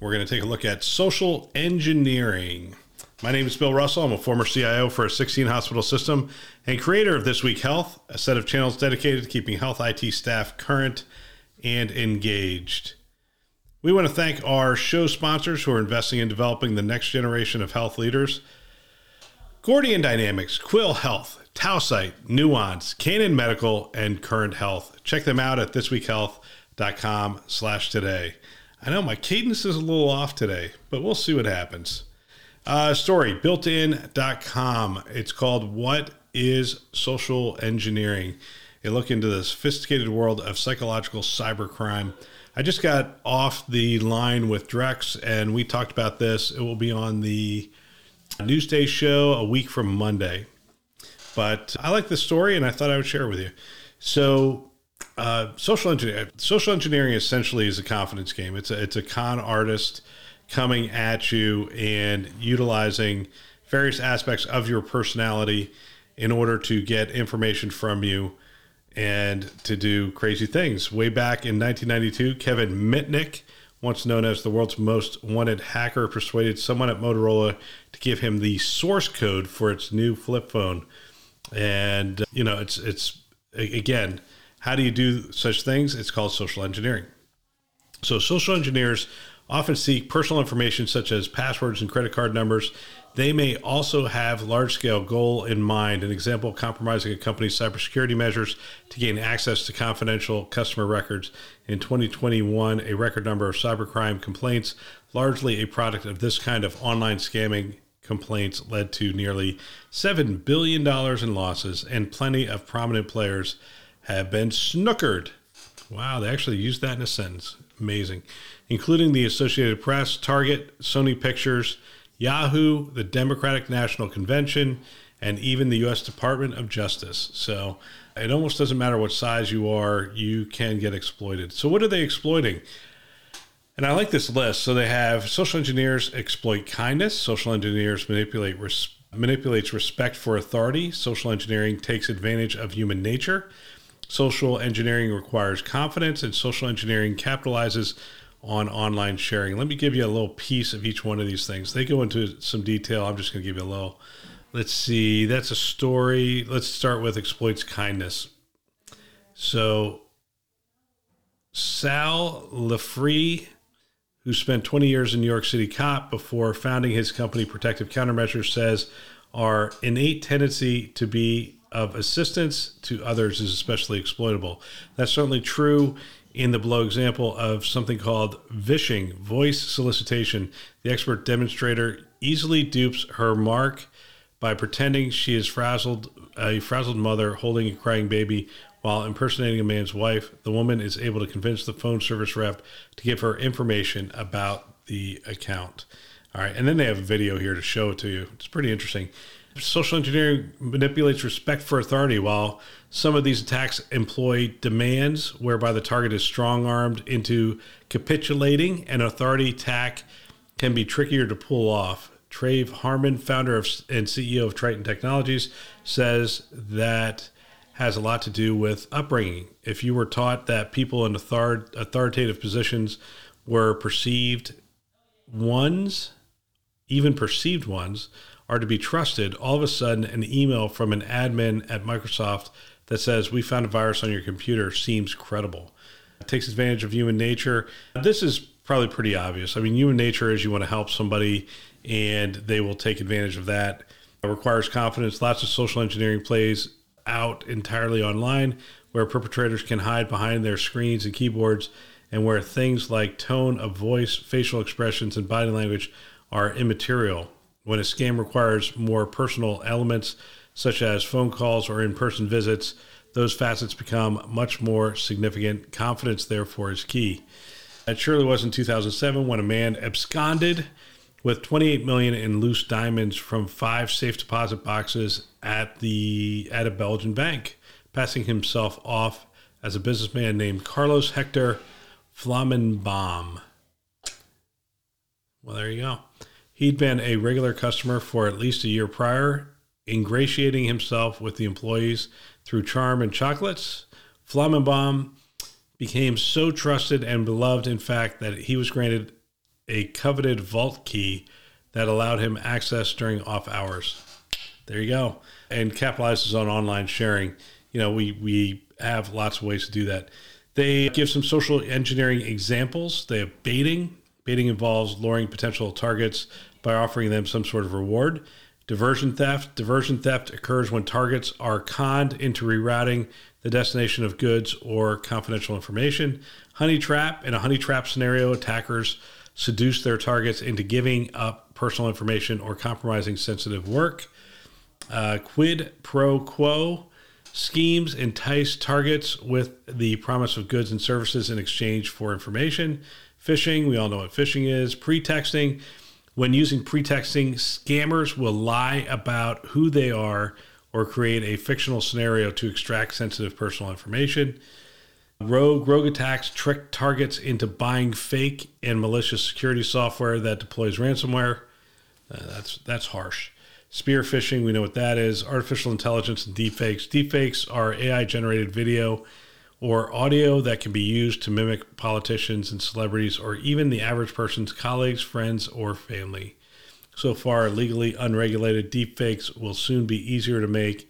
we're going to take a look at social engineering. My name is Bill Russell. I'm a former CIO for a 16 hospital system and creator of This Week Health, a set of channels dedicated to keeping health IT staff current and engaged. We want to thank our show sponsors who are investing in developing the next generation of health leaders Gordian Dynamics, Quil Health, Tausight, Nuance, Canon Medical, and Current Health. Check them out at thisweekhealth.com slash today. I know my cadence is a little off today, but we'll see what happens. Uh, story builtin.com. It's called What is Social Engineering? A look into the sophisticated world of psychological cybercrime. I just got off the line with Drex and we talked about this. It will be on the Newsday show a week from Monday. But I like the story and I thought I would share it with you. So, uh, social engineering. Social engineering essentially is a confidence game. It's a it's a con artist coming at you and utilizing various aspects of your personality in order to get information from you and to do crazy things. Way back in 1992, Kevin Mitnick, once known as the world's most wanted hacker, persuaded someone at Motorola to give him the source code for its new flip phone. And you know, it's it's again how do you do such things? It's called social engineering. So, social engineers often seek personal information such as passwords and credit card numbers. They may also have large scale goal in mind, an example compromising a company's cybersecurity measures to gain access to confidential customer records. In 2021, a record number of cybercrime complaints, largely a product of this kind of online scamming complaints, led to nearly $7 billion in losses and plenty of prominent players have been snookered. Wow, they actually used that in a sentence. Amazing. Including the Associated Press, Target, Sony Pictures, Yahoo, the Democratic National Convention, and even the U.S. Department of Justice. So it almost doesn't matter what size you are, you can get exploited. So, what are they exploiting? And I like this list. So they have social engineers exploit kindness, social engineers manipulate res- manipulates respect for authority, social engineering takes advantage of human nature, Social engineering requires confidence, and social engineering capitalizes on online sharing. Let me give you a little piece of each one of these things. They go into some detail. I'm just going to give you a little. Let's see. That's a story. Let's start with exploits kindness. So, Sal Lifrieri, who spent 20 years in New York City cop before founding his company Protective Countermeasures, says our innate tendency to be of assistance to others is especially exploitable. That's certainly true in the below example of something called vishing, voice solicitation. The expert demonstrator easily dupes her mark by pretending she is frazzled, a frazzled mother holding a crying baby while impersonating a man's wife. The woman is able to convince the phone service rep to give her information about the account. All right, and then they have a video here to show it to you. It's pretty interesting. Social engineering manipulates respect for authority, while some of these attacks employ demands whereby the target is strong armed into capitulating. An authority attack can be trickier to pull off. Trave Harmon, founder of, and CEO of Triton Technologies, says that has a lot to do with upbringing. If you were taught that people in author- authoritative positions were perceived ones, even perceived ones, are to be trusted, all of a sudden an email from an admin at Microsoft that says, We found a virus on your computer seems credible. It takes advantage of human nature. This is probably pretty obvious. I mean, human nature is you want to help somebody and they will take advantage of that. It requires confidence. Lots of social engineering plays out entirely online where perpetrators can hide behind their screens and keyboards and where things like tone of voice, facial expressions, and body language are immaterial. When a scam requires more personal elements, such as phone calls or in person visits, those facets become much more significant. Confidence, therefore, is key. That surely was in 2007 when a man absconded with 28 million in loose diamonds from five safe deposit boxes at the at a Belgian bank, passing himself off as a businessman named Carlos Hector Flomenbaum. Well, there you go. He'd been a regular customer for at least a year prior, ingratiating himself with the employees through charm and chocolates. Flomenbaum became so trusted and beloved, in fact, that he was granted a coveted vault key that allowed him access during off hours. There you go. And capitalizes on online sharing. You know, we, we have lots of ways to do that. They give some social engineering examples. They have baiting. Baiting involves luring potential targets by offering them some sort of reward. Diversion theft. Diversion theft occurs when targets are conned into rerouting the destination of goods or confidential information. Honey trap. In a honey trap scenario, attackers seduce their targets into giving up personal information or compromising sensitive work. Uh, quid pro quo schemes entice targets with the promise of goods and services in exchange for information. Phishing, we all know what phishing is. Pretexting, when using pretexting, scammers will lie about who they are or create a fictional scenario to extract sensitive personal information. Rogue rogue attacks trick targets into buying fake and malicious security software that deploys ransomware. Uh, that's that's harsh. Spear phishing, we know what that is. Artificial intelligence and deepfakes. Deepfakes are AI generated video or audio that can be used to mimic politicians and celebrities or even the average person's colleagues, friends, or family. So far, legally unregulated deepfakes will soon be easier to make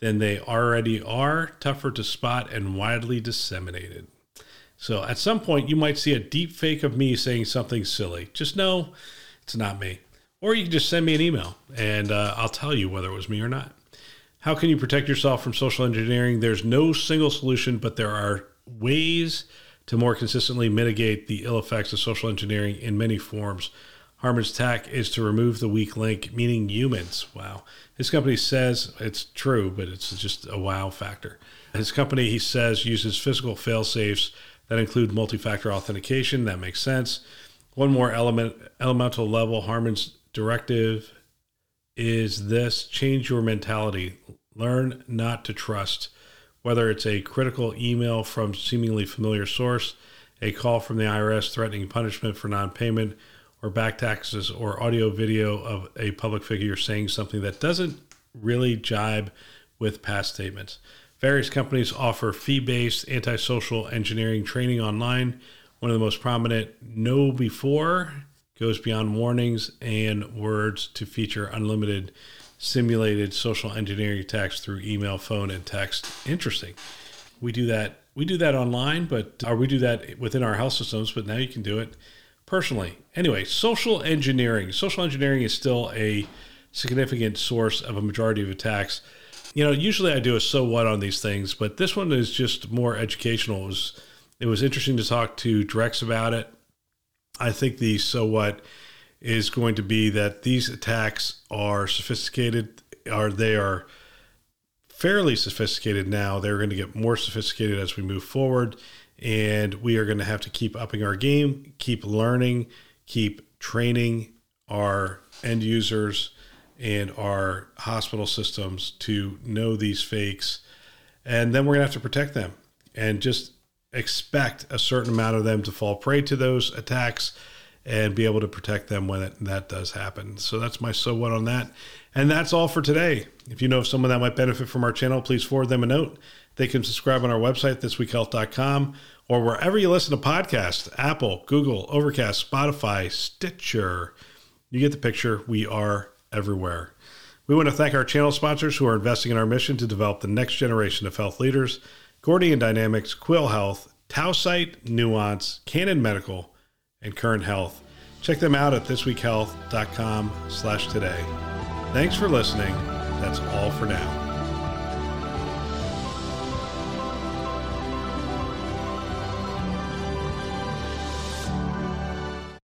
than they already are, tougher to spot, and widely disseminated. So at some point, you might see a deep fake of me saying something silly. Just know it's not me. Or you can just send me an email and uh, I'll tell you whether it was me or not. How can you protect yourself from social engineering? There's no single solution, but there are ways to more consistently mitigate the ill effects of social engineering in many forms. Harmon's tack is to remove the weak link, meaning humans. Wow. His company says it's true, but it's just a wow factor. His company, he says, uses physical fail safes that include multi factor authentication. That makes sense. One more element, elemental level Harmon's directive is this change your mentality. Learn not to trust, whether it's a critical email from seemingly familiar source, a call from the IRS threatening punishment for non payment, or back taxes, or audio video of a public figure saying something that doesn't really jibe with past statements. Various companies offer fee based antisocial engineering training online. One of the most prominent, KnowBe4, goes beyond warnings and words to feature unlimited simulated social engineering attacks through email, phone, and text. Interesting. We do that. We do that online, but or we do that within our health systems. But now you can do it personally. Anyway, social engineering. Social engineering is still a significant source of a majority of attacks. You know, usually I do a so what on these things, but this one is just more educational. It was, it was interesting to talk to Drex about it. I think the so what is going to be that these attacks are sophisticated, are they are fairly sophisticated now. They're going to get more sophisticated as we move forward, and we are going to have to keep upping our game, keep learning, keep training our end users and our hospital systems to know these fakes, and then we're going to have to protect them and just expect a certain amount of them to fall prey to those attacks and be able to protect them when it, that does happen. So that's my so what on that. And that's all for today. If you know of someone that might benefit from our channel, please forward them a note. They can subscribe on our website, thisweekhealth.com, or wherever you listen to podcasts Apple, Google, Overcast, Spotify, Stitcher. You get the picture. We are everywhere. We want to thank our channel sponsors who are investing in our mission to develop the next generation of health leaders Gordian Dynamics, Quil Health, Tausight, Nuance, Canon Medical, and Current Health. Check them out at thisweekhealth.com slash today. Thanks for listening. That's all for now.